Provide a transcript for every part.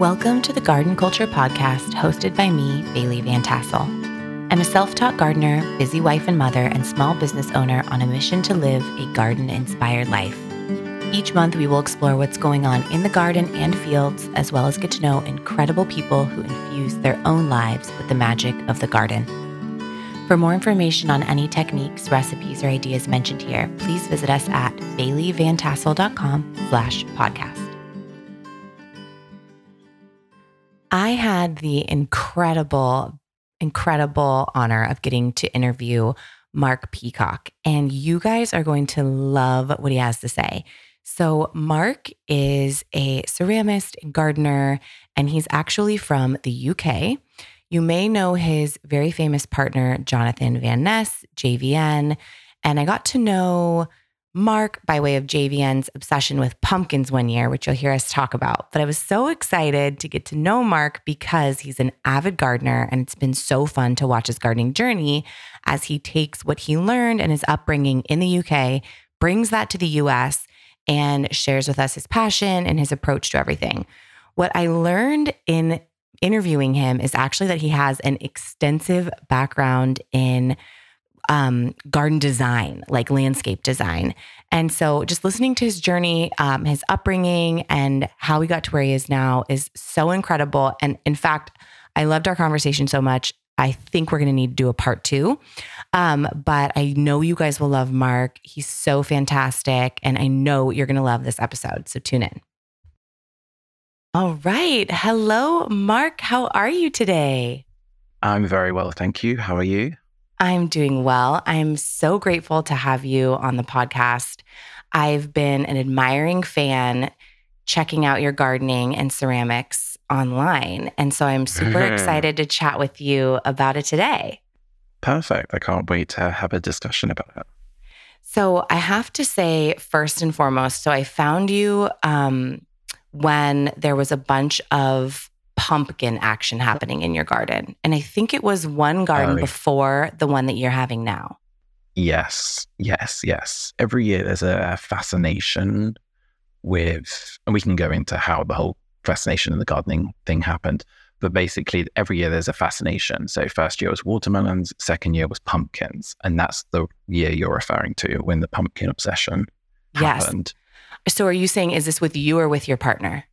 Welcome to the Garden Culture Podcast, hosted by me, Bailey Van Tassel. I'm a self taught gardener, busy wife and mother, and small business owner on a mission to live a garden inspired life. Each month, we will explore what's going on in the garden and fields, as well as get to know incredible people who infuse their own lives with the magic of the garden. For more information on any techniques, recipes, or ideas mentioned here, please visit us at baileyvantassel.com slash podcast. I had the incredible, incredible honor of getting to interview Mark Peacock, and you guys are going to love what he has to say. So, Mark is a ceramist, gardener, and he's actually from the UK. You may know his very famous partner, Jonathan Van Ness, JVN. And I got to know Mark by way of JVN's obsession with pumpkins one year, which you'll hear us talk about. But I was so excited to get to know Mark because he's an avid gardener and it's been so fun to watch his gardening journey as he takes what he learned and his upbringing in the UK, brings that to the US, and shares with us his passion and his approach to everything. What I learned in interviewing him is actually that he has an extensive background in um, garden design, like landscape design. And so just listening to his journey, um, his upbringing, and how he got to where he is now is so incredible. And in fact, I loved our conversation so much. I think we're going to need to do a part two. Um, but I know you guys will love Mark. He's so fantastic. And I know you're going to love this episode. So tune in. All right. Hello, Mark. How are you today? I'm very well. Thank you. How are you? I'm doing well. I'm so grateful to have you on the podcast. I've been an admiring fan checking out your gardening and ceramics online. And so I'm super excited to chat with you about it today. Perfect. I can't wait to have a discussion about it. So I have to say, first and foremost, so I found you um, when there was a bunch of pumpkin action happening in your garden. And I think it was one garden oh, before the one that you're having now. Yes, yes, yes. Every year there's a fascination with, and we can go into how the whole fascination in the gardening thing happened. But basically, every year there's a fascination. So, first year was watermelons, second year was pumpkins. And that's the year you're referring to when the pumpkin obsession yes. happened. So, are you saying, is this with you or with your partner?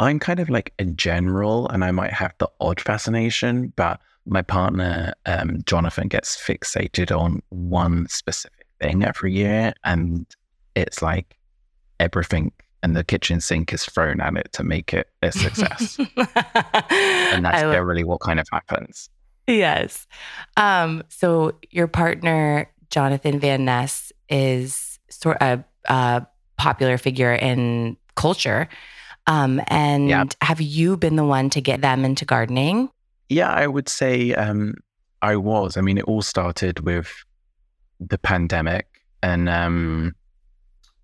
I'm kind of like a general, and I might have the odd fascination, but my partner, um, Jonathan, gets fixated on one specific thing every year. And it's like everything and the kitchen sink is thrown at it to make it a success. and that's love- generally what kind of happens. Yes. Um, so your partner, Jonathan Van Ness, is sort of a popular figure in culture. Um, and have you been the one to get them into gardening? Yeah, I would say um, I was. I mean, it all started with the pandemic. And um,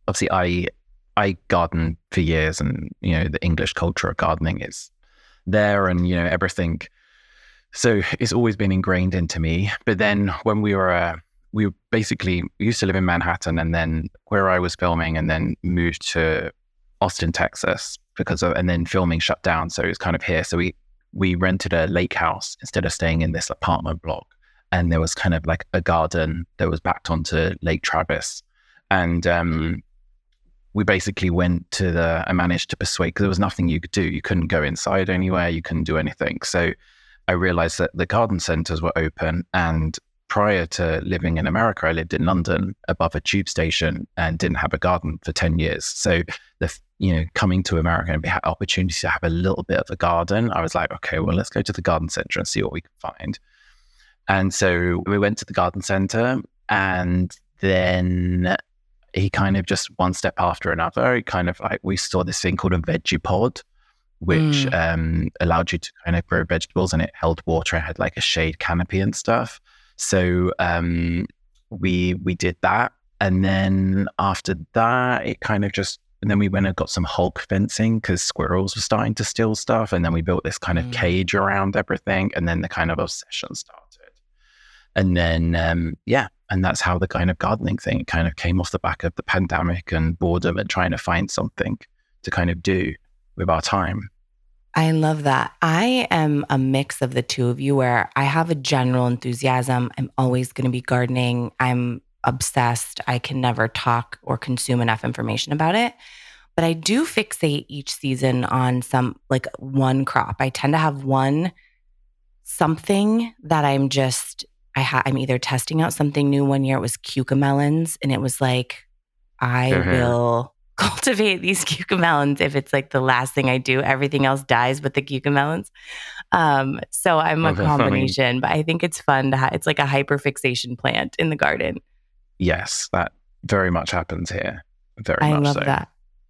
obviously, I I garden for years, and you know the English culture of gardening is there, and you know everything. So it's always been ingrained into me. But then when we were uh, we basically used to live in Manhattan, and then where I was filming, and then moved to Austin, Texas, because of and then filming shut down. So it was kind of here. So we we rented a lake house instead of staying in this apartment block, and there was kind of like a garden that was backed onto Lake Travis, and um, we basically went to the, I managed to persuade, because there was nothing you could do. You couldn't go inside anywhere, you couldn't do anything. So I realized that the garden centers were open. And prior to living in America, I lived in London above a tube station and didn't have a garden for 10 years. So the, you know, coming to America and the opportunity to have a little bit of a garden, I was like, okay, well, let's go to the garden center and see what we can find. And so we went to the garden center and then he kind of just one step after another. He kind of like we saw this thing called a veggie pod, which mm. um, allowed you to kind of grow vegetables and it held water. It had like a shade canopy and stuff. So um, we we did that, and then after that, it kind of just. And then we went and got some Hulk fencing because squirrels were starting to steal stuff. And then we built this kind of mm. cage around everything. And then the kind of obsession started. And then, um, yeah, and that's how the kind of gardening thing kind of came off the back of the pandemic and boredom and trying to find something to kind of do with our time. I love that. I am a mix of the two of you where I have a general enthusiasm. I'm always going to be gardening. I'm obsessed. I can never talk or consume enough information about it. But I do fixate each season on some like one crop. I tend to have one something that I'm just I ha- I'm either testing out something new one year it was cucamelons and it was like I Mhm. will cultivate these cucamelons if it's like the last thing I do. Everything else dies but the cucamelons. Um, so I'm a Oh, funny. combination, but I think it's fun to have. It's like a hyperfixation plant in the garden. Yes, that very much happens here. Very I much love so. that.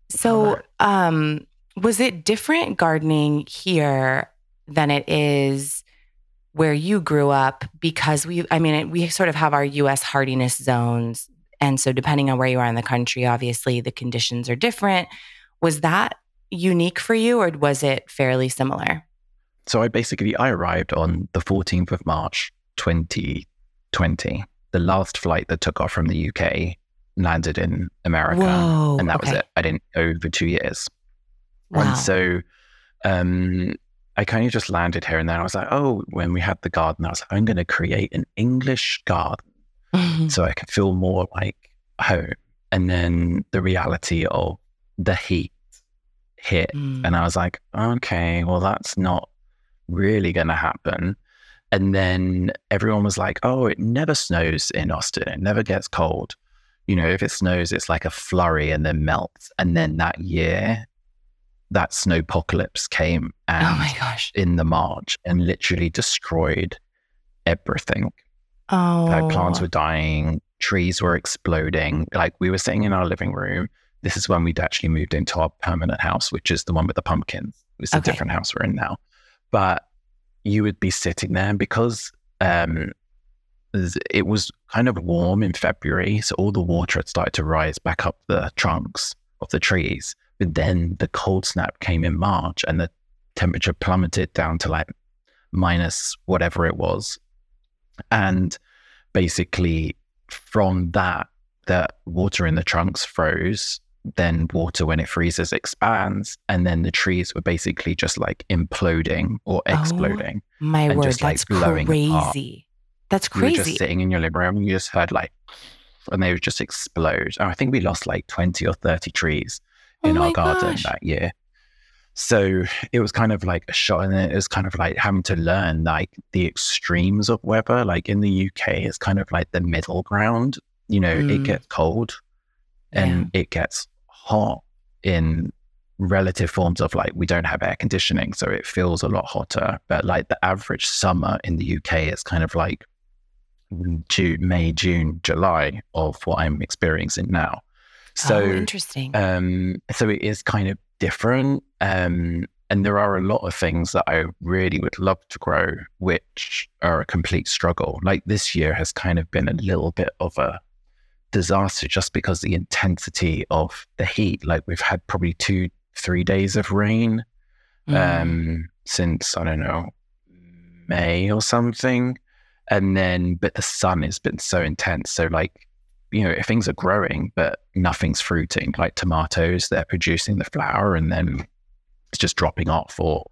So, um, was it different gardening here than it is where you grew up? Because we, I mean, we sort of have our U.S. hardiness zones, and so depending on where you are in the country, obviously the conditions are different. Was that unique for you, or was it fairly similar? So I basically I arrived on the 14th of March 2020. The last flight that took off from the UK landed in America. Whoa! and that was it. I didn't go for two years. Wow. And so um, I kind of just landed here and then I was like, oh, when we had the garden, I was like, I'm going to create an English garden so I can feel more like home. And then the reality of the heat hit. Mm. And I was like, okay, well, that's not really going to happen. And then everyone was like, oh, it never snows in Austin. It never gets cold. You know, if it snows, it's like a flurry and then melts. And then that year, that snowpocalypse came and oh my gosh! in the March and literally destroyed everything. Oh, Like plants oh. were dying, trees were exploding. Like we were sitting in our living room. This is when we'd actually moved into our permanent house, which is the one with the pumpkins. It's a different house we're in now. But you would be sitting there because um, it was kind of warm in February. So all the water had started to rise back up the trunks of the trees. But then the cold snap came in March and the temperature plummeted down to like minus whatever it was. And basically, from that, the water in the trunks froze. Then water, when it freezes, expands. And then the trees were basically just like imploding or Oh, exploding. my and word, just, like, that's blowing apart. crazy. That's You were crazy. just sitting in your living room and you just heard like, and they would just explode. And I think we lost like 20 or 30 trees Oh in my our garden gosh. that year. So it was kind of like a shot, and it was kind of like having to learn like the extremes of weather. Like in the UK, it's kind of like the middle ground. You know, it Mm. gets cold and it gets hot in relative forms of like we don't have air conditioning, so it feels a lot hotter. But like the average summer in the UK is kind of like June, May, June, July of what I'm experiencing now. So oh, interesting. um, so it is kind of different. Um, and there are a lot of things that I really would love to grow, which are a complete struggle. Like this year has kind of been a little bit of a disaster just because the intensity of the heat. Like we've had probably two, three days of rain Mm. um, since, I don't know, May or something. And then, but the sun has been so intense. So, like, you know, things are growing, but nothing's fruiting. Like tomatoes, they're producing the flower and then it's just dropping off, or,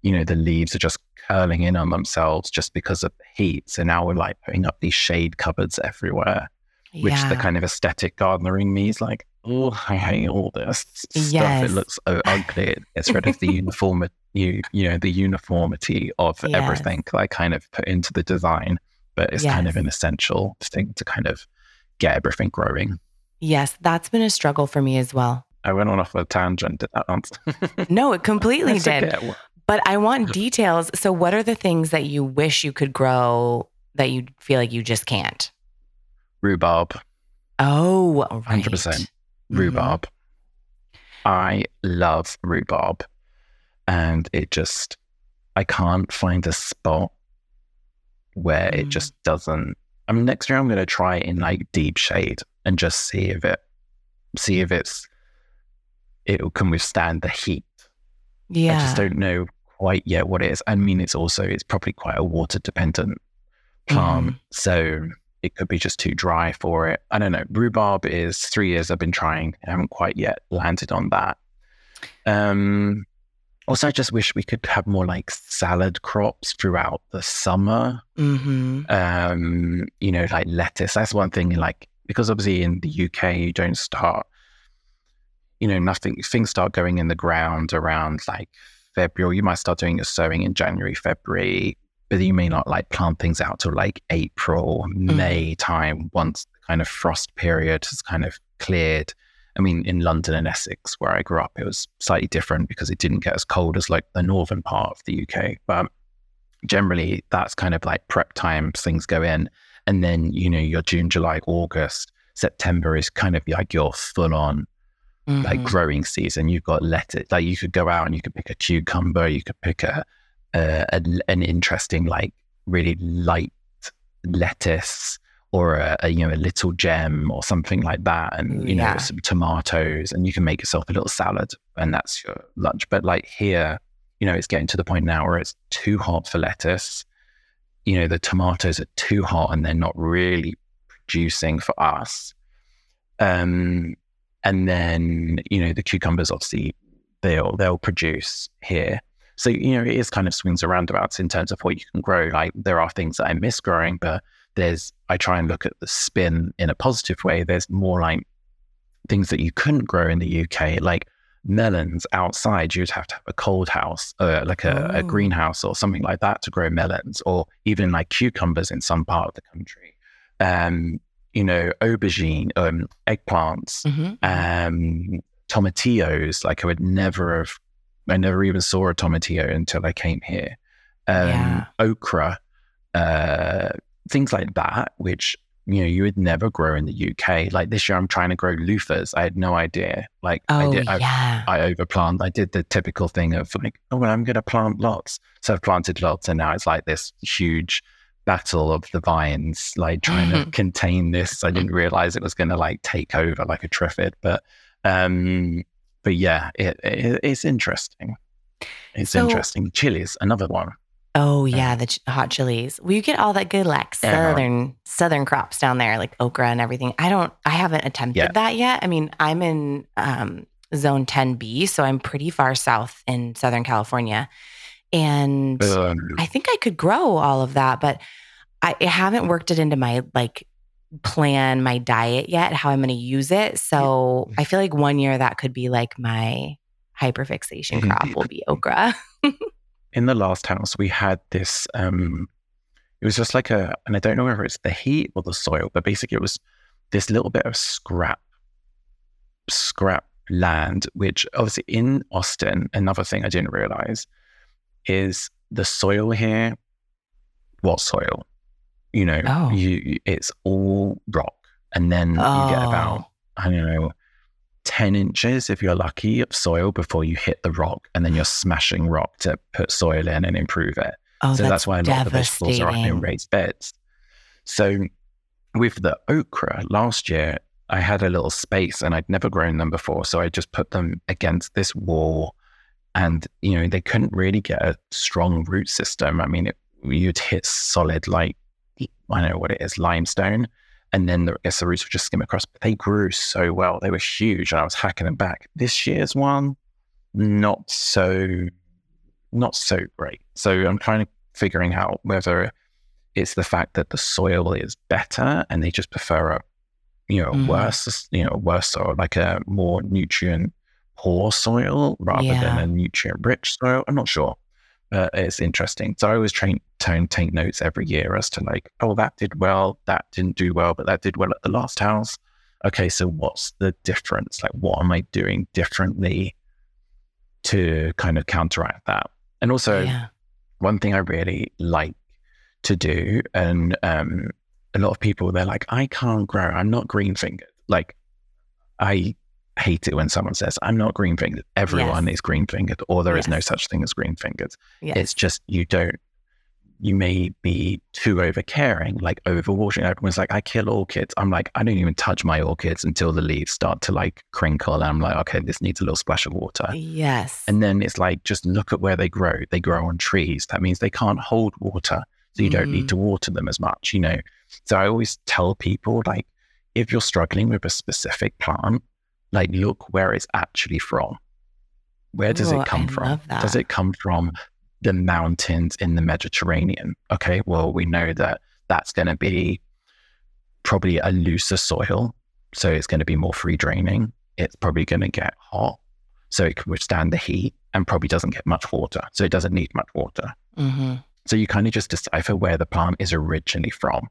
you know, the leaves are just curling in on themselves just because of the heat. So now we're like putting up these shade cupboards everywhere, which yeah. the kind of aesthetic gardener in me is like, oh, I hate all this stuff. Yes. It looks so ugly. It's rid of the uniform, you, you know, the uniformity of Yes. everything I kind of put into the design. But it's kind of an essential thing to kind of get everything growing. yes, that's been a struggle for me as well. I went on off a tangent. Did that answer? No, it completely did. okay. But I want details. So, what are the things that you wish you could grow that you feel like you just can't? Rhubarb, Oh, right. 100%. Mhm. rhubarb. I love rhubarb. And it just, I can't find a spot where it Mm. just doesn't. I mean, next year I'm going to try it in like deep shade and just see if it, see if it's, it can withstand the heat. Yeah. I just don't know quite yet what it is. I mean, it's also, it's probably quite a water dependent plant. Mhm. So it could be just too dry for it. I don't know. Rhubarb is three years I've been trying. I haven't quite yet landed on that. Um, Also, I just wish we could have more like salad crops throughout the summer. Mm-hmm. Um, you know, like lettuce. That's one thing. Like because obviously in the UK you don't start. You know, nothing. Things start going in the ground around like February. You might start doing your sowing in January, February, but you may not like plant things out till like April, May time once the kind of frost period has kind of cleared. I mean, in London and Essex, where I grew up, it was slightly different because it didn't get as cold as like the northern part of the UK. But generally, that's kind of like prep time, things go in. And then, you know, your June, July, August, September is kind of like your full on Mm-hmm. like growing season. You've got lettuce, like you could go out and you could pick a cucumber, you could pick a, a, a an interesting, like really light lettuce or a, a, you know a little gem or something like that, and you Yeah. know some tomatoes, and you can make yourself a little salad, and that's your lunch. But like here, you know, it's getting to the point now where it's too hot for lettuce. You know, the tomatoes are too hot, and they're not really producing for us. Um, and then you know the cucumbers obviously they'll they'll produce here. So you know it is kind of swings and roundabouts in terms of what you can grow. Like there are things that I miss growing, but there's I try and look at the spin in a positive way. There's more like things that you couldn't grow in the UK, like melons outside. You'd have to have a cold house, uh, like a, a Oh. greenhouse or something like that to grow melons, or even like cucumbers in some part of the country. Um, you know, aubergine, um, eggplants, Mhm. um, tomatillos. Like I would never have, I never even saw a tomatillo until I came here. Um, Yeah. Okra, uh, things like that, which you know you would never grow in the UK. Like this year, I'm trying to grow loofahs. I had no idea. Like I Oh did, I, yeah. I overplant. I did the typical thing of like, oh, well, I'm going to plant lots. So I've planted lots, and now it's like this huge battle of the vines, like trying to contain this. I didn't realize it was going to like take over like a triffid, but um, but yeah, it, it it's interesting. It's So- interesting. Chilies, another one. Oh yeah, the ch- hot chilies. Well, you get all that good like southern southern crops down there, like okra and everything. I don't. I haven't attempted Yeah. that yet. I mean, I'm in um, zone 10B, so I'm pretty far south in Southern California, and Um, I think I could grow all of that, but I, I haven't worked it into my like plan, my diet yet, how I'm going to use it. So I feel like one year that could be like my hyperfixation crop will be okra. in the last house we had this um it was just like a and i don't know whether it's the heat or the soil but basically it was this little bit of scrap scrap land which obviously in austin another thing i didn't realize is the soil here what soil you know Oh. you it's all rock and then you get about oh. I don't know, 10 inches if you're lucky of soil before you hit the rock. And then you're smashing rock to put soil in and improve it. Oh, so that's, why a lot of the vegetables are up in raised beds. So with the okra last year, I had a little space and I'd never grown them before. So I just put them against this wall and, you know, they couldn't really get a strong root system. I mean, it, you'd hit solid, like, I don't know what it is, limestone. And then the, I guess the roots would just skim across. But they grew so well. They were huge and I was hacking them back. This year's one, not so, not so great. So I'm kind of figuring out whether it's the fact that the soil is better and they just prefer a, you know, Mhm. worse, you know, worse soil, like a more nutrient poor soil rather than a nutrient rich soil. I'm not sure, but it's interesting. So I always train, try take notes every year as to like, oh, that did well, that didn't do well, but that did well at the last house. Okay, so what's the difference? Like, what am I doing differently to kind of counteract that? And also, yeah. one thing I really like to do, and um, a lot of people they're like, I can't grow. I'm not green fingered. Like, I hate it when someone says I'm not green fingered. Everyone Yes. is green fingered, or there is no such thing as green fingered. Yes. It's just you don't. You may be too over caring, like overwatering. Everyone's like, I kill orchids. I'm like, I don't even touch my orchids until the leaves start to like crinkle. And I'm like, okay, this needs a little splash of water. yes. And then it's like, just look at where they grow. They grow on trees. That means they can't hold water. So you don't need mm-hmm. to water them as much, you know? So I always tell people, like, if you're struggling with a specific plant, like, look where it's actually from. Where does Ooh, it oh, come I from? Does it come from the mountains in the Mediterranean? Okay, well, we know that that's going to be probably a looser soil. So it's going to be more free draining. It's probably going to get hot. So it can withstand the heat and probably doesn't get much water. So it doesn't need much water. hmm So you kind of just decipher where the plant is originally from.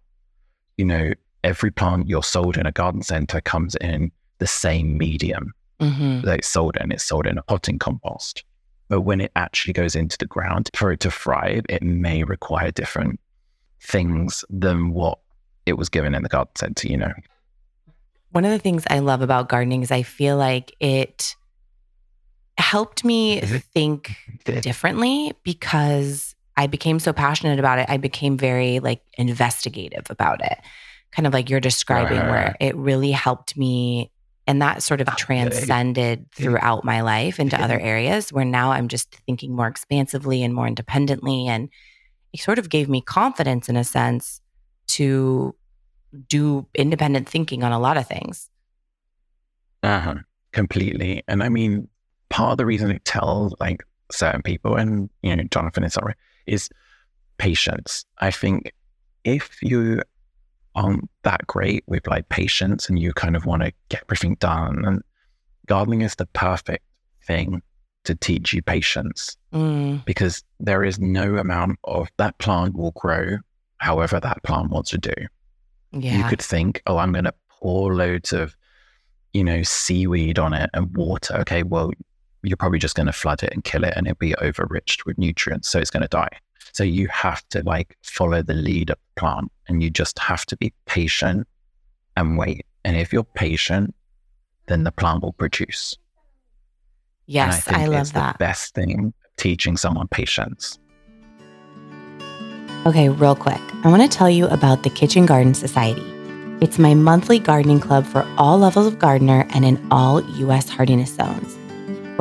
You know, every plant you're sold in a garden center comes in the same medium hmm that it's sold in. It's sold in a potting compost. But when it actually goes into the ground, for it to thrive, it may require different things than what it was given in the garden center, you know. One of the things I love about gardening is I feel like it helped me Mhm. think differently because I became so passionate about it. I became very like investigative about it. Kind of like you're describing where it really helped me and that sort of transcended throughout my life into other areas where now I'm just thinking more expansively and more independently and it sort of gave me confidence in a sense to do independent thinking on a lot of things. Uh-huh. Completely. And I mean, part of the reason it tells like certain people, and you know, Jonathan is sorry, is patience. I think if you aren't that great with like patience and you kind of want to get everything done, and gardening is the perfect thing to teach you patience Mm, because there is no amount of that plant will grow however that plant wants to do yeah. you could think, oh, I'm going to pour loads of, you know, seaweed on it and water. Okay, well, you're probably just going to flood it and kill it and it'll be overriched with nutrients. So it's going to die. So you have to like follow the lead of the plant and you just have to be patient and wait. And if you're patient, then the plant will produce. yes, and I I, love it's that. the best thing teaching someone patience. Okay, real quick, I want to tell you about the Kitchen Garden Society. It's my monthly gardening club for all levels of gardener and in all US hardiness zones.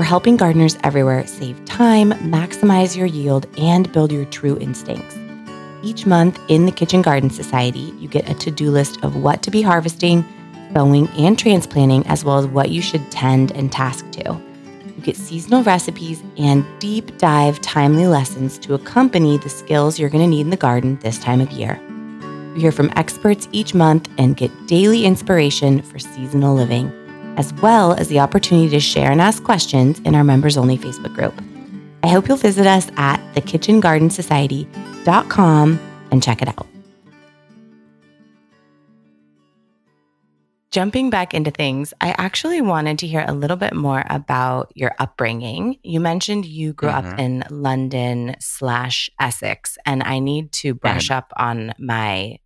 We're helping gardeners everywhere save time, maximize your yield, and build your true instincts. Each month in the Kitchen Garden Society, you get a to do list of what to be harvesting, sowing, and transplanting, as well as what you should tend and task to. You get seasonal recipes and deep dive timely lessons to accompany the skills you're going to need in the garden this time of year. You hear from experts each month and get daily inspiration for seasonal living, as well as the opportunity to share and ask questions in our members only Facebook group. I hope you'll visit us at thekitchengardensociety.com and check it out. Jumping back into things, I actually wanted to hear a little bit more about your upbringing. You mentioned you grew up Mhm. in London slash Essex, and I need to brush up on my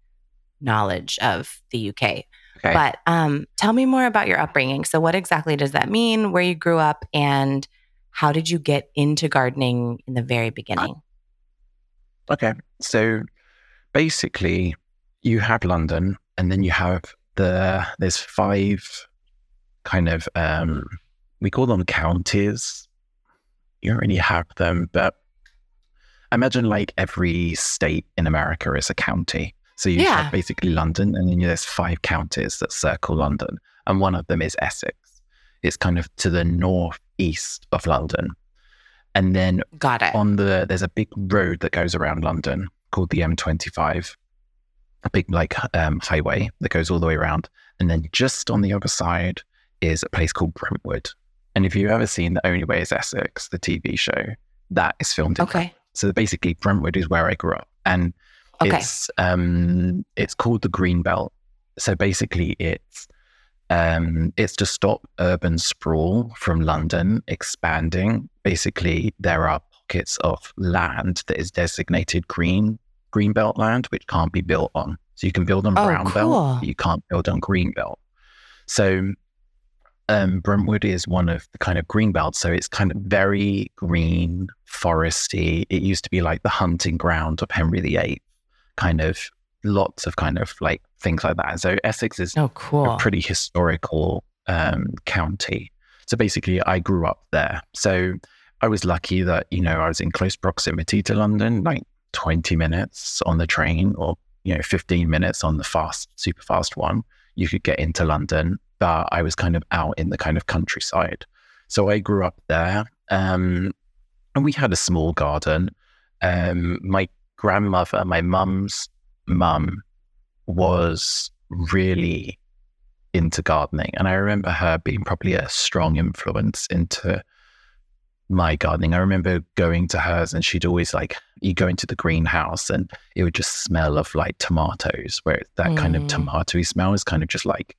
knowledge of the UK. Okay. But um, tell me more about your upbringing. So, what exactly does that mean? Where you grew up, and how did you get into gardening in the very beginning? Okay. So basically, you have London, and then you have the there's five kind of um we call them counties. You don't really have them, but imagine like every state in America is a county. So you Yeah. have basically London, and then there's five counties that circle London, and one of them is Essex. It's kind of to the northeast of London, and then Got it. on the there's a big road that goes around London called the M25, a big like um, highway that goes all the way around, and then just on the other side is a place called Brentwood. And if you've ever seen The Only Way Is Essex, the TV show, that is filmed in Okay. so basically, Brentwood is where I grew up, and Okay. it's um, it's called the Green Belt. So basically, it's um, it's to stop urban sprawl from London expanding. Basically, there are pockets of land that is designated green green belt land, which can't be built on. So you can build on Oh, brown cool. belt, but you can't build on green belt. So um, Brentwood is one of the kind of green belts. So it's kind of very green, foresty. It used to be like the hunting ground of Henry VIII, kind of lots of kind of like things like that. So Essex is Oh, a pretty historical um, county. So basically, I grew up there. So I was lucky that, you know, I was in close proximity to London, like 20 minutes on the train or, you know, 15 minutes on the fast, super fast one. You could get into London, but I was kind of out in the kind of countryside. So I grew up there Um, and we had a small garden. Um, my grandmother, my mum's mum, was really into gardening. And I remember her being probably a strong influence into my gardening. I remember going to hers and she'd always like, you go into the greenhouse and it would just smell of like tomatoes, where that mm. kind of mm. tomatoey smell is kind of just like,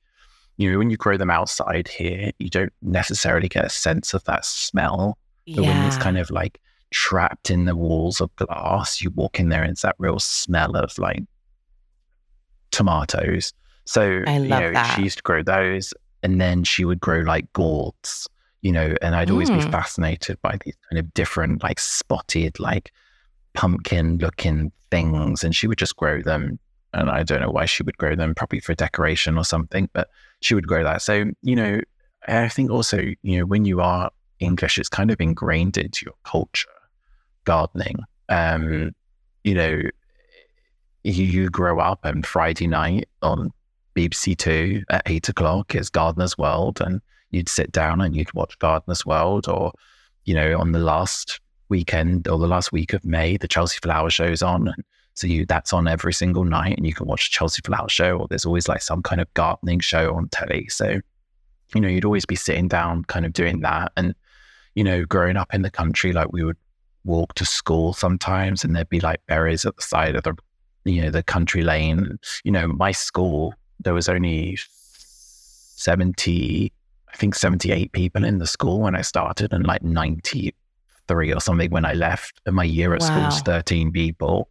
you know, when you grow them outside here, you don't necessarily get a sense of that smell. But yeah. when it's kind of like trapped in the walls of glass, you walk in there and it's that real smell of like tomatoes. So, I love you know, that. she used to grow those and then she would grow like gourds you know, and I'd always mm. be fascinated by these kind of different, like spotted, like pumpkin looking things. And she would just grow them. And I don't know why she would grow them, probably for decoration or something, but she would grow that. So, you know, I think also, you know, when you are English, it's kind of ingrained into your culture, gardening. Um, you know, you, grow up and Friday night on BBC Two at eight o'clock is Gardener's World, and you'd sit down and you'd watch Gardener's World, or you know, on the last weekend or the last week of May, the Chelsea Flower Show's on, and so you that's on every single night, and you can watch Chelsea Flower Show, or there's always like some kind of gardening show on telly. So, you know, you'd always be sitting down, kind of doing that, and you know, growing up in the country, like we would walk to school sometimes, and there'd be like berries at the side of the you know the country lane. You know, my school there was only 70, I think 78 people in the school when I started and like 93 or something when I left. And my year at wow. school was 13 people.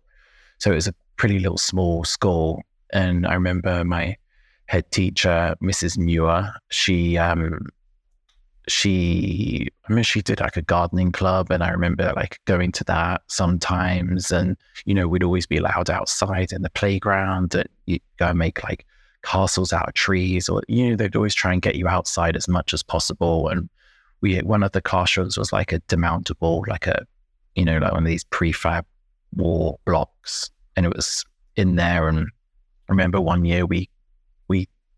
So it was a pretty little small school. And I remember my head teacher, Mrs. Muir, she, um, she, I mean, she did like a gardening club, and I remember like going to that sometimes. And you know, we'd always be allowed outside in the playground, and you go and make like castles out of trees, or you know, they'd always try and get you outside as much as possible. And we one of the classrooms was like a demountable, like a you know, like one of these prefab wall blocks, and it was in there. And I remember one year we we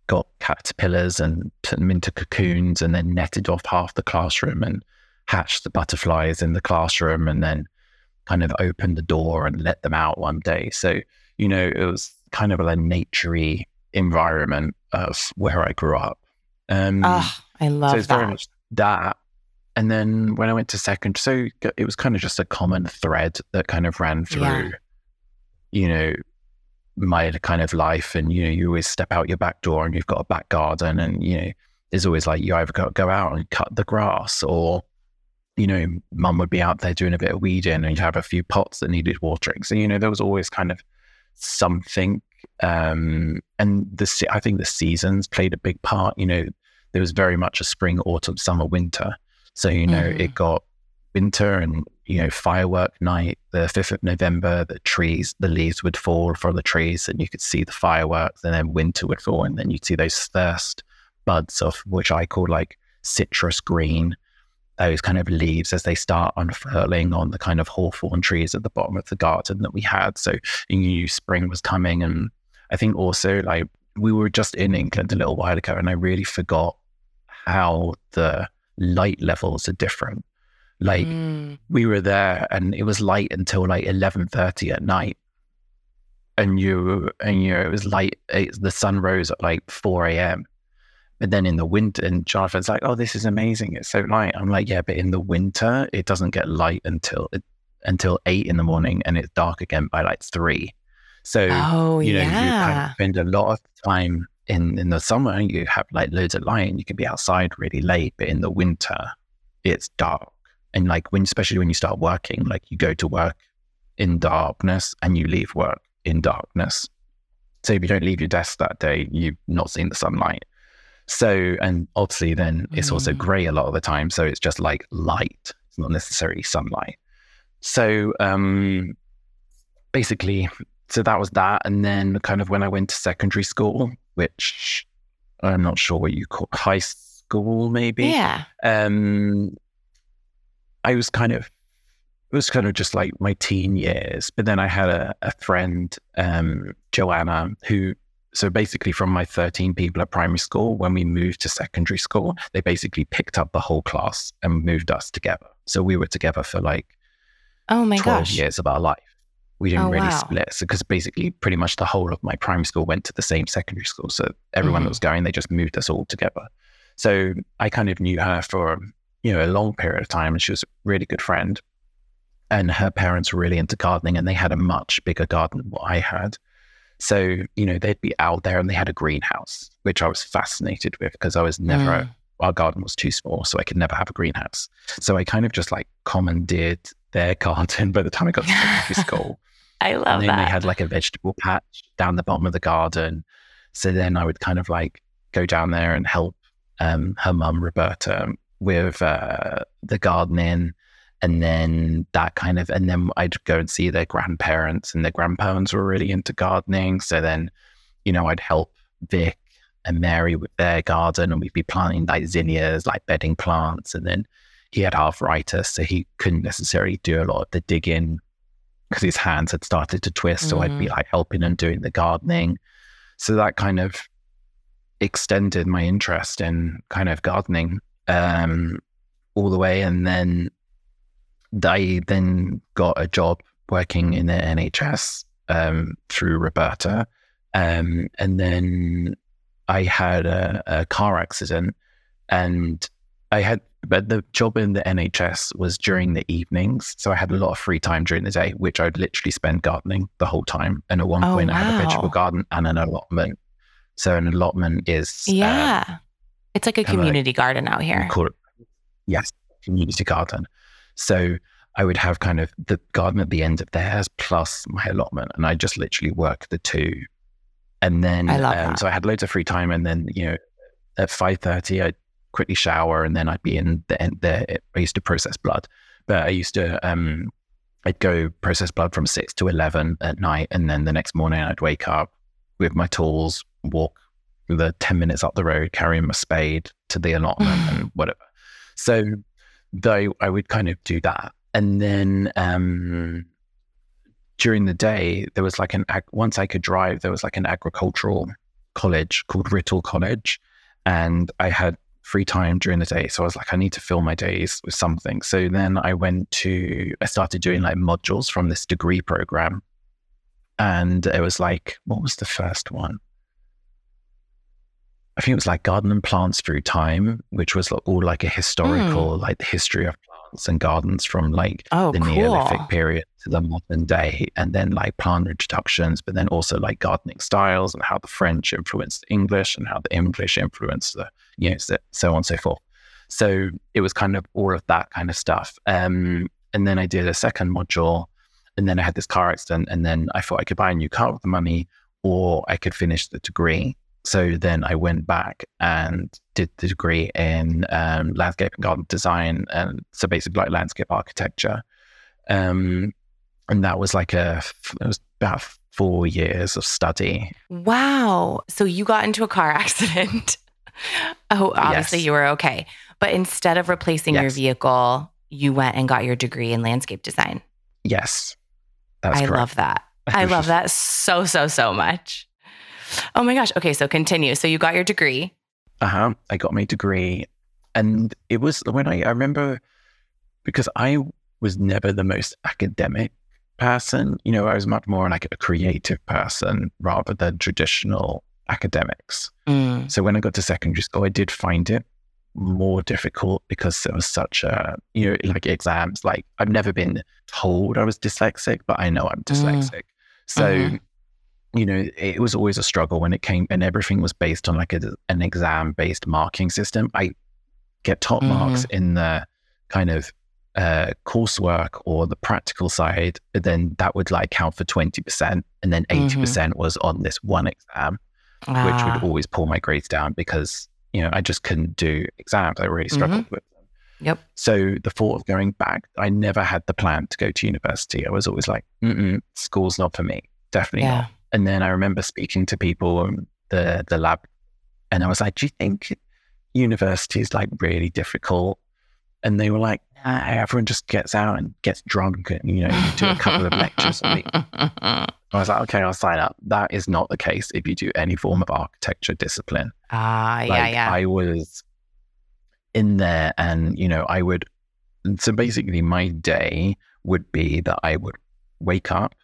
got caterpillars and put them into cocoons, and then netted off half the classroom and hatched the butterflies in the classroom, and then kind of opened the door and let them out one day. So you know, it was kind of a naturey environment of where I grew up. Um, oh, I love so it's that. very much that. And then when I went to second, so it was kind of just a common thread that kind of ran through, yeah. you know, my kind of life. And, you know, you always step out your back door and you've got a back garden and, you know, there's always like you either got to go out and cut the grass or, you know, mum would be out there doing a bit of weeding and you'd have a few pots that needed watering. So, you know, there was always kind of something um, and the I think the seasons played a big part. You know, there was very much a spring, autumn, summer, winter. So you know, mm. it got winter and you know firework night, the fifth of November. The trees, the leaves would fall from the trees, and you could see the fireworks. And then winter would fall, and then you'd see those first buds of which I call like citrus green those kind of leaves as they start unfurling on the kind of hawthorn trees at the bottom of the garden that we had. So you knew spring was coming. And I think also like we were just in England a little while ago and I really forgot how the light levels are different. Like mm. we were there and it was light until like 11.30 at night. And you, and you know, it was light, it, the sun rose at like 4 a.m. But then in the winter, and Jonathan's like, "Oh, this is amazing! It's so light." I'm like, "Yeah, but in the winter, it doesn't get light until until eight in the morning, and it's dark again by like three. So oh, you know, yeah. you kind of spend a lot of time in in the summer, you have like loads of light, and you can be outside really late. But in the winter, it's dark, and like when, especially when you start working, like you go to work in darkness, and you leave work in darkness. So if you don't leave your desk that day, you've not seen the sunlight. So, and obviously, then it's also mm. grey a lot of the time. So it's just like light. It's not necessarily sunlight. So, um, basically, so that was that. And then, kind of when I went to secondary school, which I'm not sure what you call high school, maybe. Yeah. Um, I was kind of it was kind of just like my teen years. But then I had a, a friend, um, Joanna, who so basically, from my 13 people at primary school, when we moved to secondary school, they basically picked up the whole class and moved us together. So we were together for like Oh my 12 gosh. years of our life. We didn't Oh, really wow. split because basically pretty much the whole of my primary school went to the same secondary school. So everyone Mhm. that was going, they just moved us all together. So I kind of knew her for, you know, a long period of time and she was a really good friend. And her parents were really into gardening and they had a much bigger garden than what I had. So, you know, they'd be out there and they had a greenhouse, which I was fascinated with because I was never, Mm. our garden was too small, so I could never have a greenhouse. So I kind of just like commandeered their garden by the time I got to secondary school. I love and then that. they had like a vegetable patch down the bottom of the garden. So then I would kind of like go down there and help um, her mum, Roberta, with uh, the gardening. And then that kind of, and then I'd go and see their grandparents, and their grandparents were really into gardening. So then, you know, I'd help Vic and Mary with their garden, and we'd be planting like zinnias, like bedding plants. And then he had arthritis, so he couldn't necessarily do a lot of the digging because his hands had started to twist. So I'd be like helping and doing the gardening. So that kind of extended my interest in kind of gardening um, all the way. And then I then got a job working in the NHS um, through Roberta. Um, and then I had a, a car accident and I had, but the job in the NHS was during the evenings. So I had a lot of free time during the day, which I'd literally spend gardening the whole time. And at one Oh, point, I had a vegetable garden and an allotment. So an allotment is um, yeah. It's like a kinda like- community garden out here. call it, yes, community garden. So I would have kind of the garden at the end of theirs plus my allotment, and I just literally work the two. And then, I love um, so I had loads of free time, and then you know, at five thirty, I'd quickly shower, and then I'd be in the end there. I used to process blood, but I used to um, I'd go process blood from six to eleven at night, and then the next morning I'd wake up with my tools, walk the ten minutes up the road, carrying my spade to the allotment and whatever. So though I would kind of do that. And then um, during the day, there was like an, ag- once I could drive, there was like an agricultural college called Writtle College. And I had free time during the day. So I was like, I need to fill my days with something. So then I went to, I started doing like modules from this degree program. And it was like, what was the first one? I think it was like garden and plants through time, which was all like a historical, like the history of plants and gardens from like Oh, the cool. Neolithic period to the modern day, and then like plant introductions, but then also like gardening styles and how the French influenced the English and how the English influenced the, you know, so, so on and so forth. So it was kind of all of that kind of stuff. Um, and then I did a second module, and then I had this car accident, and then I thought I could buy a new car with the money, or I could finish the degree. So then I went back and did the degree in um, landscape and garden design, and so basically like landscape architecture. Um, and that was like a it was about four years of study. Wow. So you got into a car accident. oh, obviously Yes. you were okay. But instead of replacing your vehicle, you went and got your degree in landscape design. Yes, that's I correct. love that. I love that so, so, so much. Oh my gosh. Okay. So continue. So you got your degree. Uh huh. I got my degree, and it was when I I remember because I was never the most academic person. You know, I was much more like a creative person rather than traditional academics. Mm. So when I got to secondary school, I did find it more difficult because there was such a, you know, like exams. Like I've never been told I was dyslexic, but I know I'm dyslexic. So, Mhm. You know, it was always a struggle when it came, and everything was based on like a, an exam based marking system. I get top marks in the kind of uh, coursework or the practical side, then that would like count for 20%. And then 80% was on this one exam which Ah, would always pull my grades down because you know I just couldn't do exams. I really struggled with them. Yep. So the thought of going back, I never had the plan to go to university. I was always like, school's not for me, definitely yeah. not. And then I remember speaking to people in the the lab, and I was like, "Do you think university is like really difficult?" And they were like, nah, "Everyone just gets out and gets drunk, and you know, you do a couple of lectures. I was like, "Okay, I'll sign up." That is not the case if you do any form of architecture discipline Ah, yeah, like yeah. I was in there and you know I would so basically, my day would be that I would wake up,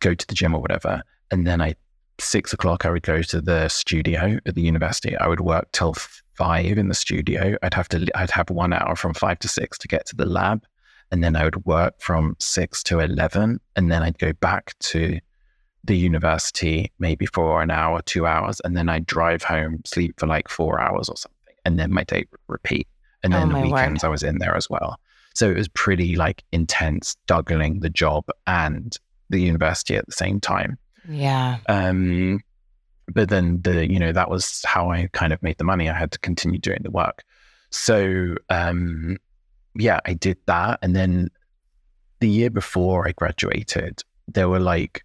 go to the gym or whatever, and then I six o'clock I would go to the studio at the university. I would work till five in the studio. I'd have to I'd have one hour from five to six to get to the lab, and then I would work from six to eleven, and then I'd go back to the university maybe for an hour, two hours, and then I'd drive home, sleep for like four hours or something, and then my day would repeat. And Oh, then the weekends word. I was in there as well. So it was pretty like intense juggling the job and the university at the same time. Yeah. Um, but then the you know that was how I kind of made the money. I had to continue doing the work. So um, yeah, I did that, and then the year before I graduated, there were like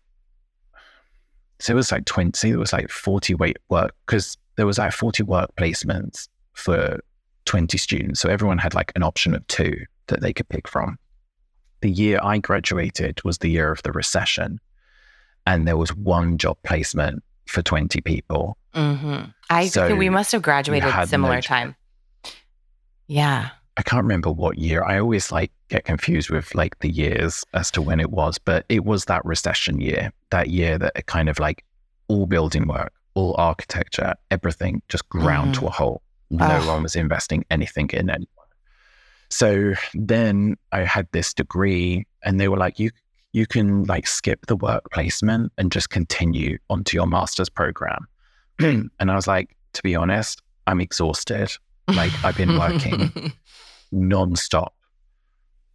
so it was like twenty. There was like forty weight work because there was like forty work placements for twenty students. So everyone had like an option of two that they could pick from. The year I graduated was the year of the recession and there was one job placement for 20 people. hmm I So think we must have graduated similar no- time. Yeah. I can't remember what year. I always like get confused with like the years as to when it was, but it was that recession year, that year that it kind of like all building work, all architecture, everything just ground to a halt. No Ugh. one was investing anything in anyone. So then I had this degree and they were like, you you can like skip the work placement and just continue onto your master's program. and I was like, to be honest, I'm exhausted. Like I've been working nonstop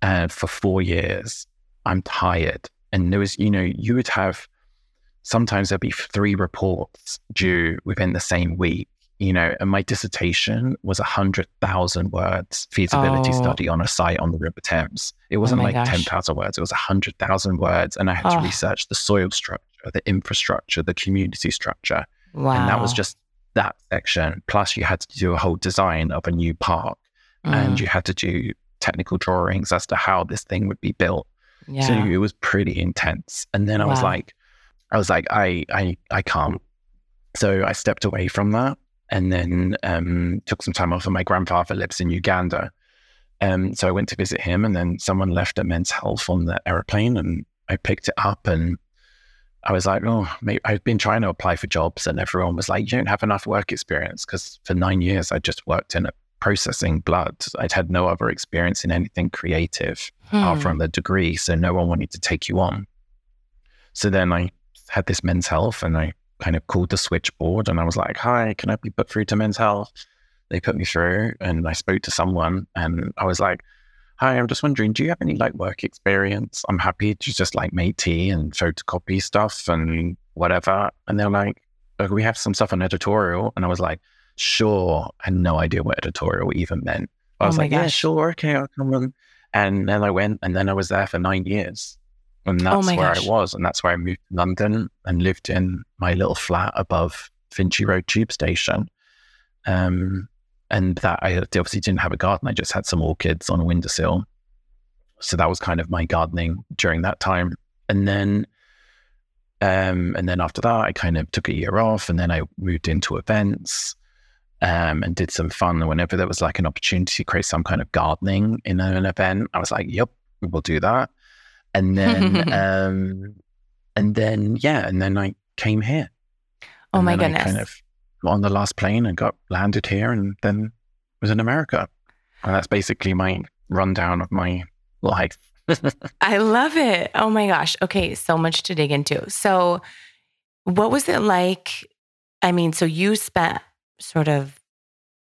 uh, for four years. I'm tired. And there was, you know, you would have sometimes there'd be three reports due within the same week, you know, and my dissertation was a hundred thousand words feasibility Oh. study on a site on the River Thames. It wasn't my like gosh. 10,000 words, it was a hundred thousand words. And I had to Oh. research the soil structure, the infrastructure, the community structure. wow. And that was just that section. Plus, you had to do a whole design of a new park Mm, and you had to do technical drawings as to how this thing would be built. yeah. So it was pretty intense. And then I was like, I was like, I, I, I can't. So I stepped away from that and then um, took some time off. And my grandfather lives in Uganda. Um, so I went to visit him, and then someone left a men's health on the airplane, and I picked it up and I was like, oh, maybe I've been trying to apply for jobs, and everyone was like, you don't have enough work experience because for nine years I just worked in a processing blood. I'd had no other experience in anything creative apart Hmm. from the degree, so no one wanted to take you on. So then I had this men's health, and I kind of called the switchboard, and I was like, "Hi, can I be put through to men's health?" They put me through, and I spoke to someone, and I was like, "Hi, I'm just wondering, do you have any like work experience? I'm happy to just like make tea and photocopy stuff and whatever." And they're like, "Oh, "We have some stuff on editorial," and I was like, "Sure." I had no idea what editorial even meant. I Oh was my like, "Yeah, sure, okay, I'll come on." And then I went, and then I was there for nine years. And that's Oh where gosh. I was. And that's where I moved to London and lived in my little flat above Finchley Road Tube Station. Um, and that I obviously didn't have a garden. I just had some orchids on a windowsill. So that was kind of my gardening during that time. And then, um, and then after that, I kind of took a year off and then I moved into events um, and did some fun. Whenever there was like an opportunity to create some kind of gardening in an event, I was like, yep, we'll do that. And then, um, and then, yeah, and then I came here. oh my goodness. I kind of on the last plane and got landed here and then was in America. And that's basically my rundown of my life. I love it. Oh my gosh. Okay, so much to dig into. So, what was it like? I mean, so you spent sort of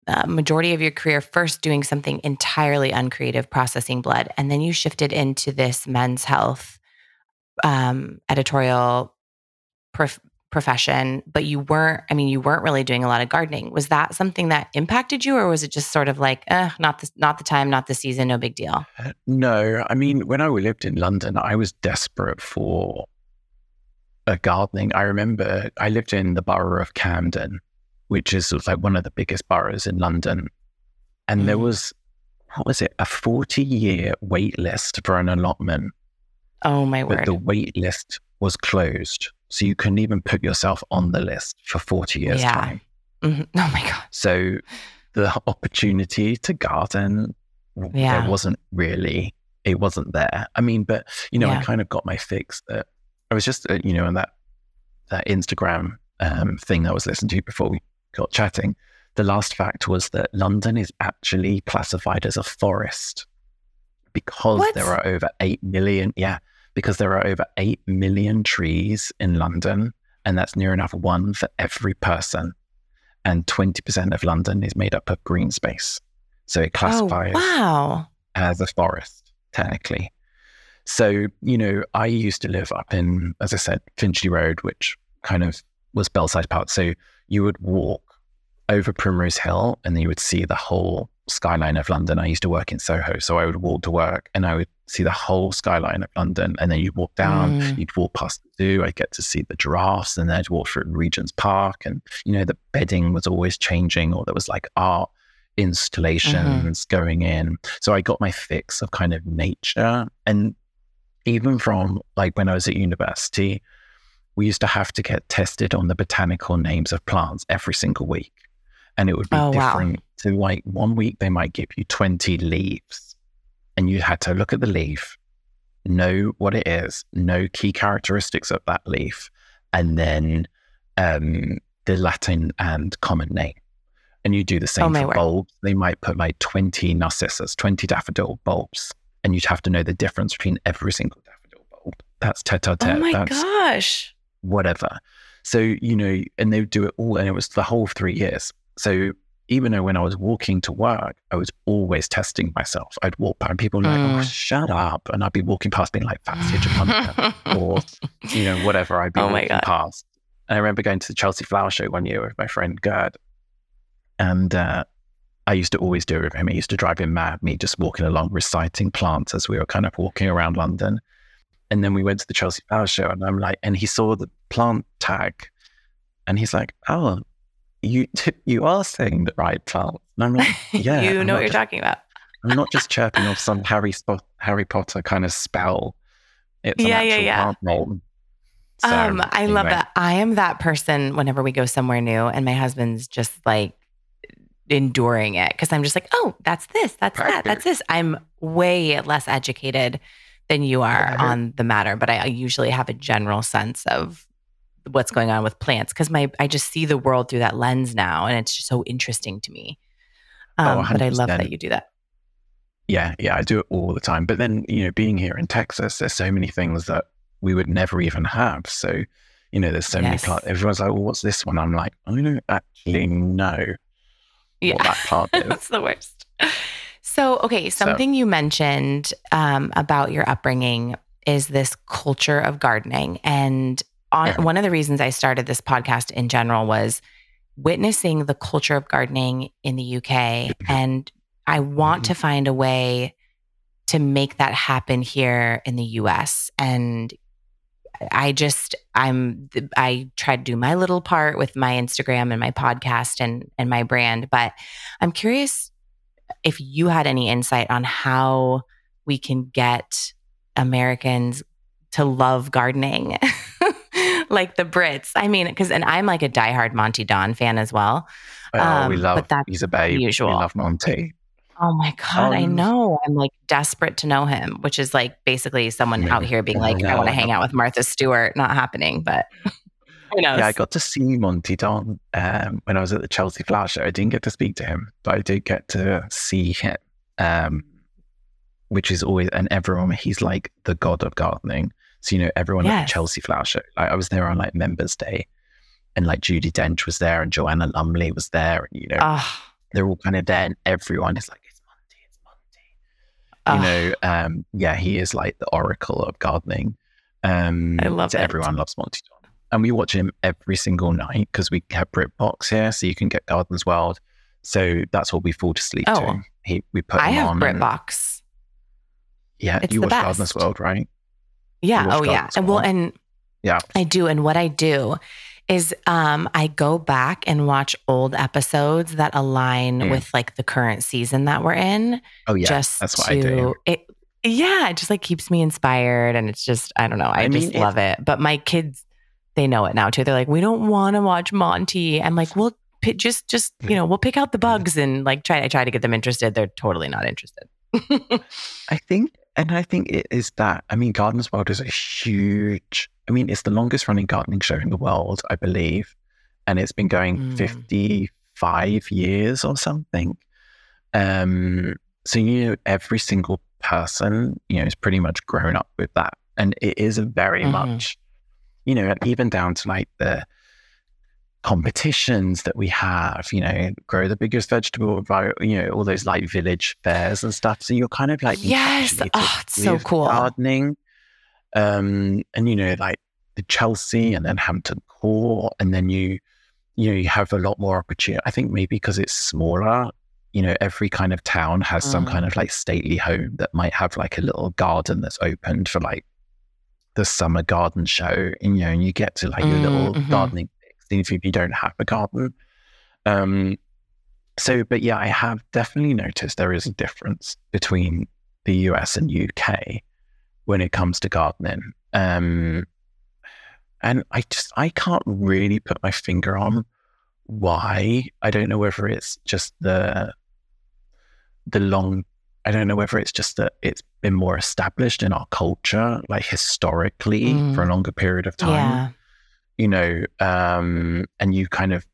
a majority of your career first doing something entirely uncreative, processing blood, and then you shifted into this men's health um, editorial prof- profession. But you weren't. I mean, you weren't really doing a lot of gardening. Was that something that impacted you, or was it just sort of like, eh, not the not the time, not the season, no big deal? no, I mean, when I lived in London, I was desperate for a gardening. I remember I lived in the borough of Camden, which is like one of the biggest boroughs in London. And there Mm. was, what was it, a 40 year wait list for an allotment Oh my word. but the wait list was closed. So you couldn't even put yourself on the list for 40 years' Yeah. time. Mhm. Oh my god! So the opportunity to garden Yeah. there wasn't really, it wasn't there. I mean, but you know, Yeah. I kind of got my fix that I was just, uh, you know, on that that Instagram um, thing that I was listening to before we got chatting. The last fact was that London is actually classified as a forest because What? there are over eight million. Yeah, because there are over eight million trees in London, and that's near enough one for every person. And twenty percent of London is made up of green space, so it Oh, classifies wow. as a forest, technically. So, you know, I used to live up in, as I said, Finchley Road, which kind of was Belsize Park. So you would walk over Primrose Hill and you would see the whole skyline of London. I used to work in Soho. So I would walk to work and I would see the whole skyline of London. And then you'd walk down, Mm. you'd walk past the zoo. I'd get to see the giraffes and then I'd walk through Regent's Park. And, you know, the bedding was always changing or there was like art installations going in. So I got my fix of kind of nature. And even from like when I was at university, we used to have to get tested on the botanical names of plants every single week. And it would be Oh, wow. different. So, like one week, they might give you 20 leaves, and you had to look at the leaf, know what it is, know key characteristics of that leaf, and then um, the Latin and common name. And you do the same Oh, for word. bulbs. They might put like 20 narcissus, 20 daffodil bulbs, and you'd have to know the difference between every single daffodil bulb. That's tete a Oh my That's gosh. whatever. So, you know, and they would do it all, and it was the whole three years. So, even though when I was walking to work, I was always testing myself. I'd walk by and people were like, oh, Mm. shut up. And I'd be walking past being like, fancy a japonica or, you know, whatever I'd be Oh walking past. And I remember going to the Chelsea Flower Show one year with my friend Gerd. And uh, I used to always do it with him. He used to drive him mad, me just walking along, reciting plants as we were kind of walking around London. And then we went to the Chelsea Flower Show, and I'm like, and he saw the plant tag, and he's like, "Oh, you you are saying the right plant." And I'm like, "Yeah, you I'm know what you're just- talking about. I'm not just chirping off some Harry Harry Potter kind of spell. It's Yeah, yeah, yeah. plant name." So, um, I love that. I am that person whenever we go somewhere new and my husband's just like enduring it because I'm just like, oh, that's this, that's that, that's this. I'm way less educated than you are Yeah. on the matter, but I usually have a general sense of what's going on with plants because my I just see the world through that lens now, and it's just so interesting to me. Oh, Um, but I love that you do that. Yeah, yeah, I do it all the time. But then, you know, being here in Texas, there's so many things that we would never even have. So, you know, there's so many plants. Everyone's like, well, what's this one? I'm like, I don't actually know Yeah. what that plant is. That's the worst. So, okay, something you mentioned um, about your upbringing is this culture of gardening. And on, Yeah. one of the reasons I started this podcast in general was witnessing the culture of gardening in the UK. And I want mm-hmm. to find a way to make that happen here in the US. And I just I'm I try to do my little part with my Instagram and my podcast and and my brand, but I'm curious if you had any insight on how we can get Americans to love gardening. like the Brits. I mean, because and I'm like a diehard Monty Don fan as well. Oh, we Um, love, but that's he's a babe. usual. We love Monty. Oh my God, I Um, know. I'm like desperate to know him, which is like basically someone Yeah. out here being I like, I want to I hang out with Martha Stewart. Not happening, but? Yeah, I got to see Monty Don um, when I was at the Chelsea Flower Show. I didn't get to speak to him, but I did get to see him, um, which is always, and everyone, he's like the god of gardening. So, you know, everyone at the Chelsea Flower Show, like I was there on like Members Day, and like Judi Dench was there, and Joanna Lumley was there, and you know, Oh, they're all kind of there, and everyone is like, it's Monty, it's Monty. You know, um, yeah, he is like the oracle of gardening. Um, I love so it. Everyone loves Monty Don, and we watch him every single night because we have BritBox here, so you can get Gardeners World. So that's what we fall to sleep Oh. to. He, we put I him have on. and- BritBox. Yeah, It's you watch Gardeners. World, right? Yeah. Oh, yeah. And well, and Yeah. I do. And what I do is um, I go back and watch old episodes that align Mm. with like the current season that we're in. Oh yeah, just that's what to I do. it. Yeah, it just like keeps me inspired, and it's just I don't know. I, I just love it. But my kids, they know it now too. They're like, we don't want to watch Monty. I'm like, well, pi- just just you know, we'll pick out the bugs and like try. I try to get them interested. They're totally not interested. I think, and I think it is that. I mean, Gardeners World is a huge. I mean, it's the longest running gardening show in the world, I believe, and it's been going Mm. fifty five years or something. Um, so you know, every single person, you know, is pretty much grown up with that, and it is a very Mhm. much, you know, even down to like the competitions that we have, you know, grow the biggest vegetable, you know, all those like village fairs and stuff. So you're kind of like Yes. Oh, it's so cool. gardening, um, and you know, like the Chelsea and then Hampton Court, and then you, you know, you have a lot more opportunity. I think maybe because it's smaller, you know, every kind of town has some Mm. kind of like stately home that might have like a little garden that's opened for like the summer garden show, and you know, and you get to like your little Mm, mhm. gardening if you don't have a garden. Um, so, but yeah, I have definitely noticed there is a difference between the US and UK when it comes to gardening. Um, and I just, I can't really put my finger on why. I don't know whether it's just the, the long, I don't know whether it's just that it's been more established in our culture, like historically Mm. for a longer period of time Yeah. You know, um, and you kind of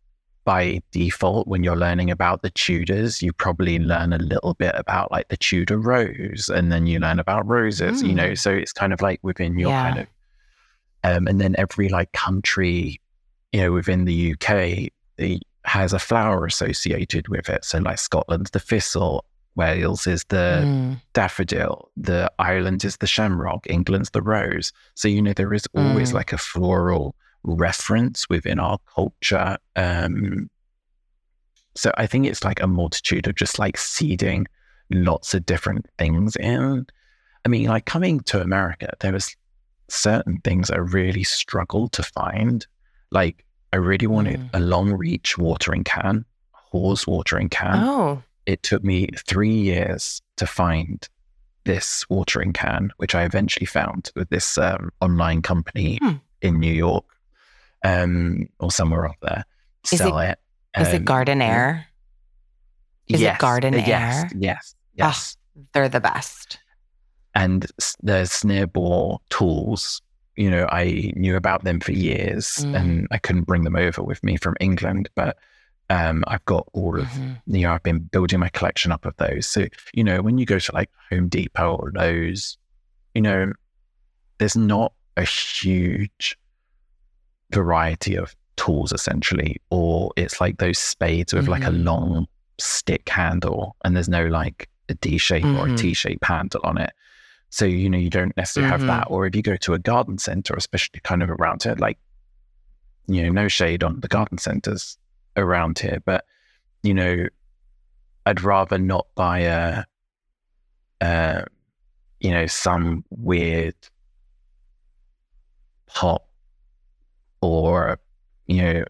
by default, when you're learning about the Tudors, you probably learn a little bit about like the Tudor rose, and then you learn about roses, you know. Mm. So it's kind of like within your Yeah. kind of, um, and then every like country, you know, within the UK, the, has a flower associated with it. So like Scotland's the thistle, Wales is the Mm. daffodil, the Ireland is the shamrock, England's the rose. So, you know, there is always Mm. like a floral reference within our culture. Um, so I think it's like a multitude of just like seeding lots of different things in. I mean, like coming to America, there was certain things I really struggled to find. Like I really wanted Mm. a long reach watering can, hose watering can Oh. it took me three years to find this watering can, which I eventually found with this um, online company Hmm. in New York um, or somewhere up there. Is Sell it. Is it um, Garden Heir? is it Garden Yes, Air? yes, Ah. yes. They're the best. And the Sneeboer tools, you know, I knew about them for years Mm. and I couldn't bring them over with me from England, but um, I've got all of Mhm. you know, I've been building my collection up of those. So, you know, when you go to like Home Depot or Lowe's, you know, there's not a huge variety of tools essentially, or it's like those spades with like a Mhm. long stick handle and there's no like a D shape or a Mhm. T shape handle on it. So, you know, you don't necessarily Mhm. have that. Or if you go to a garden center, especially kind of around here, like, you know, no shade on the garden centers around here, but you know, I'd rather not buy a, uh, you know, some weird pot or you know,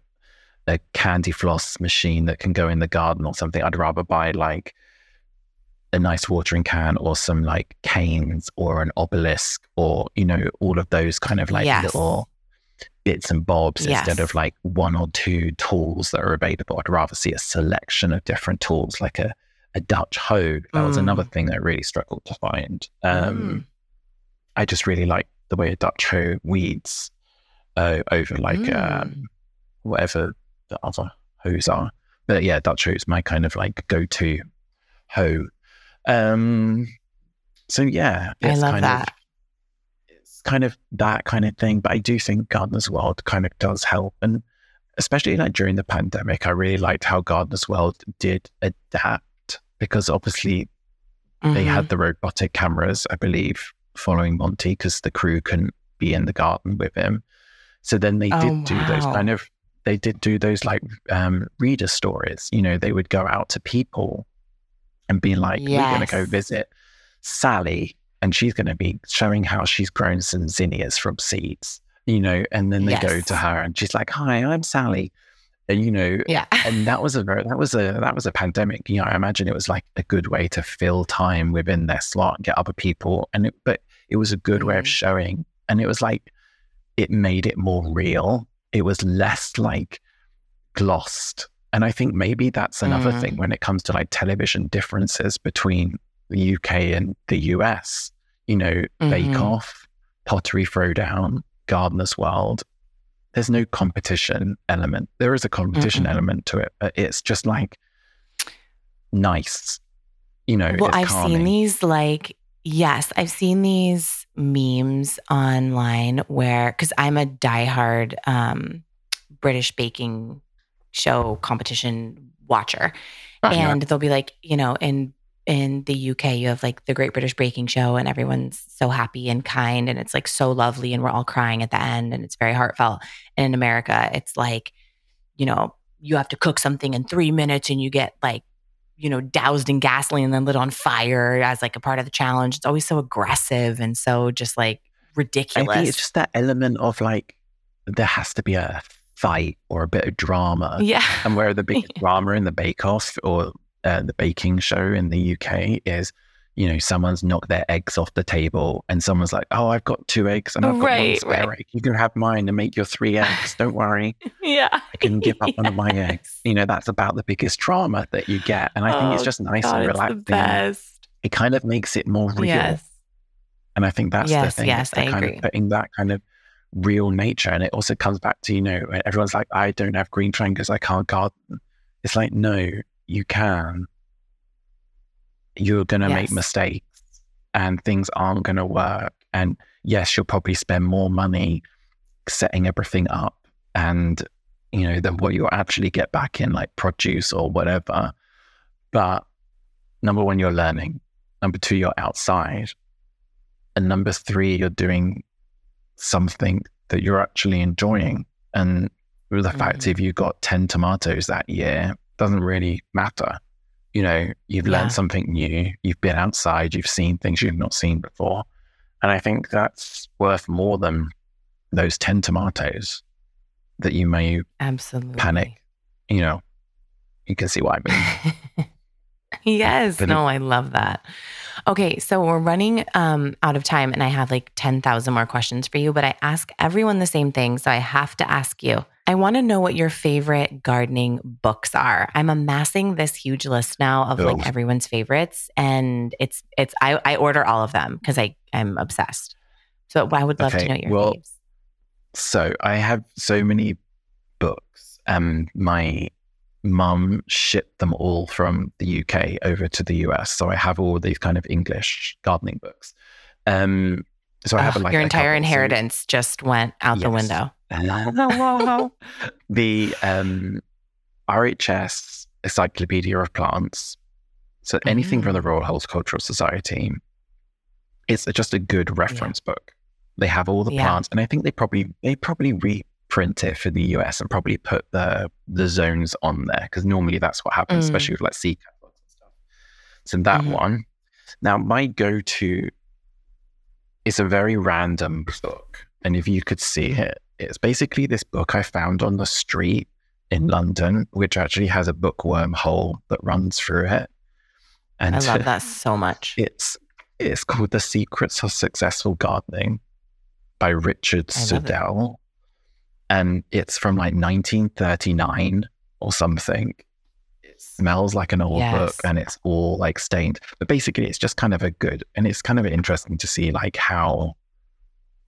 a candy floss machine that can go in the garden or something. I'd rather buy like a nice watering can or some like canes or an obelisk or you know all of those kind of like Yes. little bits and bobs instead of like one or two tools that are available. I'd rather see a selection of different tools, like a, a Dutch hoe. That was another Mm. thing that I really struggled to find. Um, Mm. I just really like the way a Dutch hoe weeds uh, over like Mm. um, whatever the other hoes are. But yeah, Dutch hoe is my kind of like go-to hoe. Um, so yeah, I it's love kind that. Of, it's kind of that kind of thing. But I do think Gardener's World kind of does help, and especially like during the pandemic, I really liked how Gardener's World did adapt because obviously they Mhm. had the robotic cameras, I believe, following Monty because the crew couldn't be in the garden with him. So then they Oh, did do those kind of they did do those like um, reader stories. You know, they would go out to people and be like, "We're going to go visit Sally, and she's going to be showing how she's grown some zinnias from seeds." You know, and then they go to her, and she's like, "Hi, I'm Sally," and you know, Yeah. and that was a very that was a that was a pandemic. You know, I imagine it was like a good way to fill time within their slot and get other people, and it, but it was a good way of Mhm. showing, and it was like it made it more real. It was less like glossed, and I think maybe that's another Mm. thing when it comes to like television differences between the UK and the US. You know, Bake Mhm. Off, Pottery Throwdown, Gardener's World. There's no competition element. There is a competition Mm-mm. element to it, but it's just like nice. You know, Well, I've calming. seen these like yes, I've seen these memes online where because I'm a diehard um, British baking show competition watcher, yeah. and they'll be like, you know, in in the UK, you have like the Great British Baking Show, and everyone's so happy and kind, and it's like so lovely, and we're all crying at the end, and it's very heartfelt. And in America, it's like, you know, you have to cook something in three minutes, and you get like, you know, doused in gasoline and then lit on fire as like a part of the challenge. It's always so aggressive and so just like ridiculous. I think it's just that element of like there has to be a fight or a bit of drama. yeah. And where the big drama in the Bake Off or uh, the baking show in the UK is, you know, someone's knocked their eggs off the table and someone's like, "Oh, I've got two eggs and I've got one spare right. egg. You can have mine and make your three eggs. Don't worry, Yeah. I can give up one of my eggs." You know, that's about the biggest trauma that you get, and I think it's Oh, just nice God, and relaxing. It kind of makes it more real. Yes. And I think that's Yes, the thing. yes, I kind agree. of putting that kind of real nature. And it also comes back to, you know, everyone's like, I don't have green because I can't garden. It's like, no, you can. You're going to make mistakes and things aren't going to work. And yes, you'll probably spend more money setting everything up and, you know, than what you'll actually get back in like produce or whatever. But number one, you're learning. Number two, you're outside. And number three, you're doing something that you're actually enjoying. And the fact Mhm. if you got 10 tomatoes that year, doesn't really matter. You know, you've Yeah. learned something new, you've been outside, you've seen things you've not seen before. And I think that's worth more than those 10 tomatoes that you may Absolutely. panic. You know, you can see what I mean. yes. But No, I love that. Okay, so we're running um, out of time, and I have like 10,000 more questions for you, but I ask everyone the same thing. So I have to ask you. I want to know what your favorite gardening books are. I'm amassing this huge list now of Oh. like everyone's favorites, and it's it's I, I order all of them because I I'm obsessed. So I would love Okay, to know your well, faves. So I have so many books. Um, my mum shipped them all from the UK over to the US, so I have all these kind of English gardening books. Um, so I have Ugh, like your entire inheritance just went out the window. the um, RHS Encyclopedia of Plants. So anything from the Mm. Royal Horticultural Society, it's just a good reference book. They have all the Yeah. plants, and I think they probably they probably reprint it for the US and probably put the the zones on there because normally that's what happens, Mm. especially with like sea catalogs and stuff. So that Mhm. one. Now my go to is a very random book, and if you could see it, it's basically this book I found on the street in London, which actually has a bookworm hole that runs through it. And I love that so much. it's it's called The Secrets of Successful Gardening by Richard I it. Sudell. And it's from like 1939 or something. It smells like an old book and it's all like stained. But basically it's just kind of a good and it's kind of interesting to see like how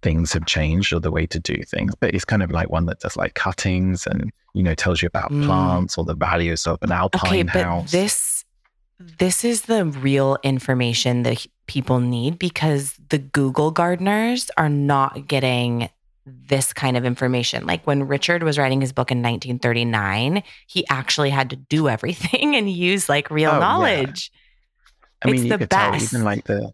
things have changed or the way to do things. But it's kind of like one that does like cuttings and you know tells you about Mm. plants or the values of an alpine okay, but house. this this is the real information that people need because the Google gardeners are not getting this kind of information. Like when Richard was writing his book in 1939, he actually had to do everything and use like real Oh, yeah. knowledge. I mean, It's you the could tell even like the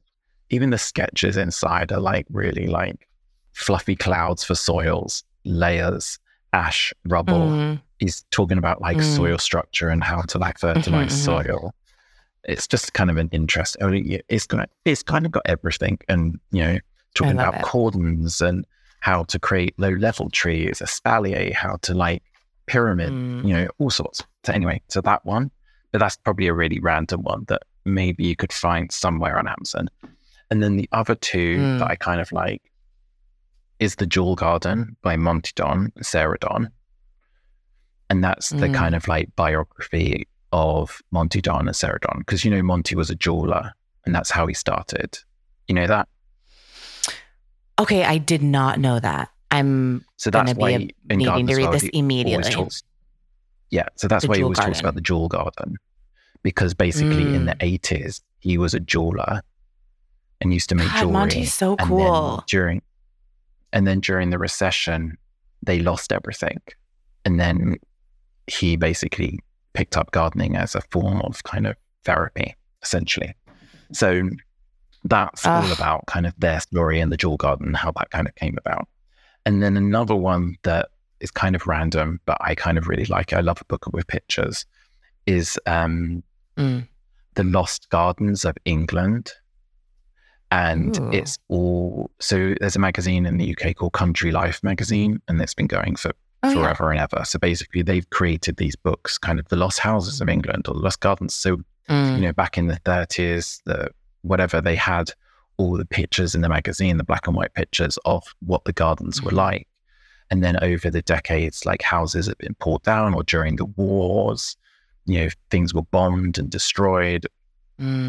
even the sketches inside are like really like fluffy clouds for soils, layers, ash, rubble. Mm, He's talking about like Mm. soil structure and how to like fertilize mhm. soil. It's just kind of an interest. It's mean, it's it's kind of got everything, and you know, talking about it. cordons and how to create low level trees, espalier, how to like pyramid, mm. you know, all sorts. So anyway, so that one, but that's probably a really random one that maybe you could find somewhere on Amazon. And then the other two Mm. that I kind of like is The Jewel Garden by Monty Don, Sarah Don. And that's the Mm. kind of like biography of Monty Don and Sarah Don. Because, you know, Monty was a jeweler and that's how he started. You know that? Okay, I did not know that. I'm So that's be why a- in needing to read this immediately. talks- yeah, so that's The why he always talks about the jewel garden because basically in the Mm. 80s he was a jeweler and used to make God, jewelry. Monty's so and cool. then during and then during the recession they lost everything and then he basically picked up gardening as a form of kind of therapy essentially so that's all about kind of their story in the jewel garden and how that kind of came about and then another one that is kind of random but i kind of really like it. i love a book with pictures is um Mm. the lost gardens of england and Ooh. it's all so there's a magazine in the UK called Country Life magazine and it's been going for Oh, yeah. forever and ever so basically they've created these books kind of the lost houses of England or the lost gardens so Mm. you know back in the 30s the whatever they had all the pictures in the magazine the black and white pictures of what the gardens were Mhm. like and then over the decades like houses have been pulled down or during the wars you know things were bombed and destroyed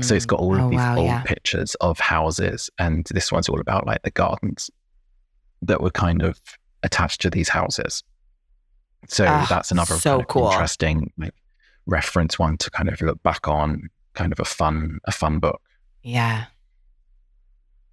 so it's got all of Oh, these wow, old yeah. pictures of houses, and this one's all about like the gardens that were kind of attached to these houses. So Ah, that's another so kind of cool. interesting like reference one to kind of look back on, kind of a fun a fun book. Yeah.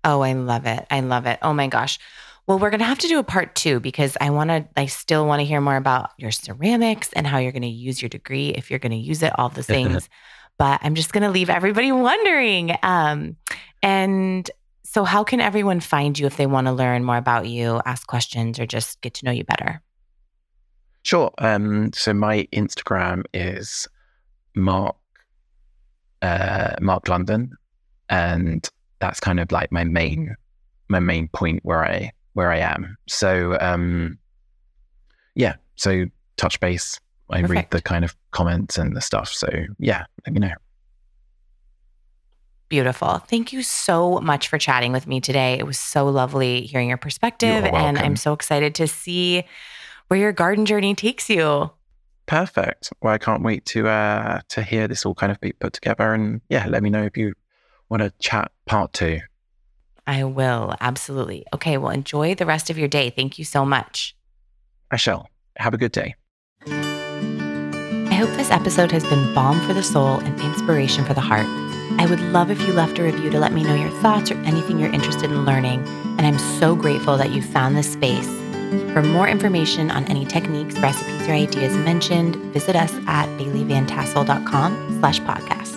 Oh, I love it. I love it. Oh my gosh. Well, we're going to have to do a part two because I want to, I still want to hear more about your ceramics and how you're going to use your degree, if you're going to use it, all the things. but I'm just going to leave everybody wondering. Um, and so, how can everyone find you if they want to learn more about you, ask questions, or just get to know you better? Sure. Um, so my Instagram is Mark uh, Mark London, and that's kind of like my main my main point where I where I am. So um, yeah. So touch base. I read the kind of comments and the stuff. So yeah, let me know. Beautiful. Thank you so much for chatting with me today. It was so lovely hearing your perspective, and I'm so excited to see where your garden journey takes you. Perfect. Well, I can't wait to uh, to hear this all kind of be put together. And yeah, let me know if you want to chat part two. I will, absolutely. Okay, well, enjoy the rest of your day. Thank you so much. I shall. Have a good day. I hope this episode has been balm for the soul and inspiration for the heart. I would love if you left a review to let me know your thoughts or anything you're interested in learning. And I'm so grateful that you found this space. For more information on any techniques, recipes, or ideas mentioned, visit us at baileyvantassel.com slash podcast.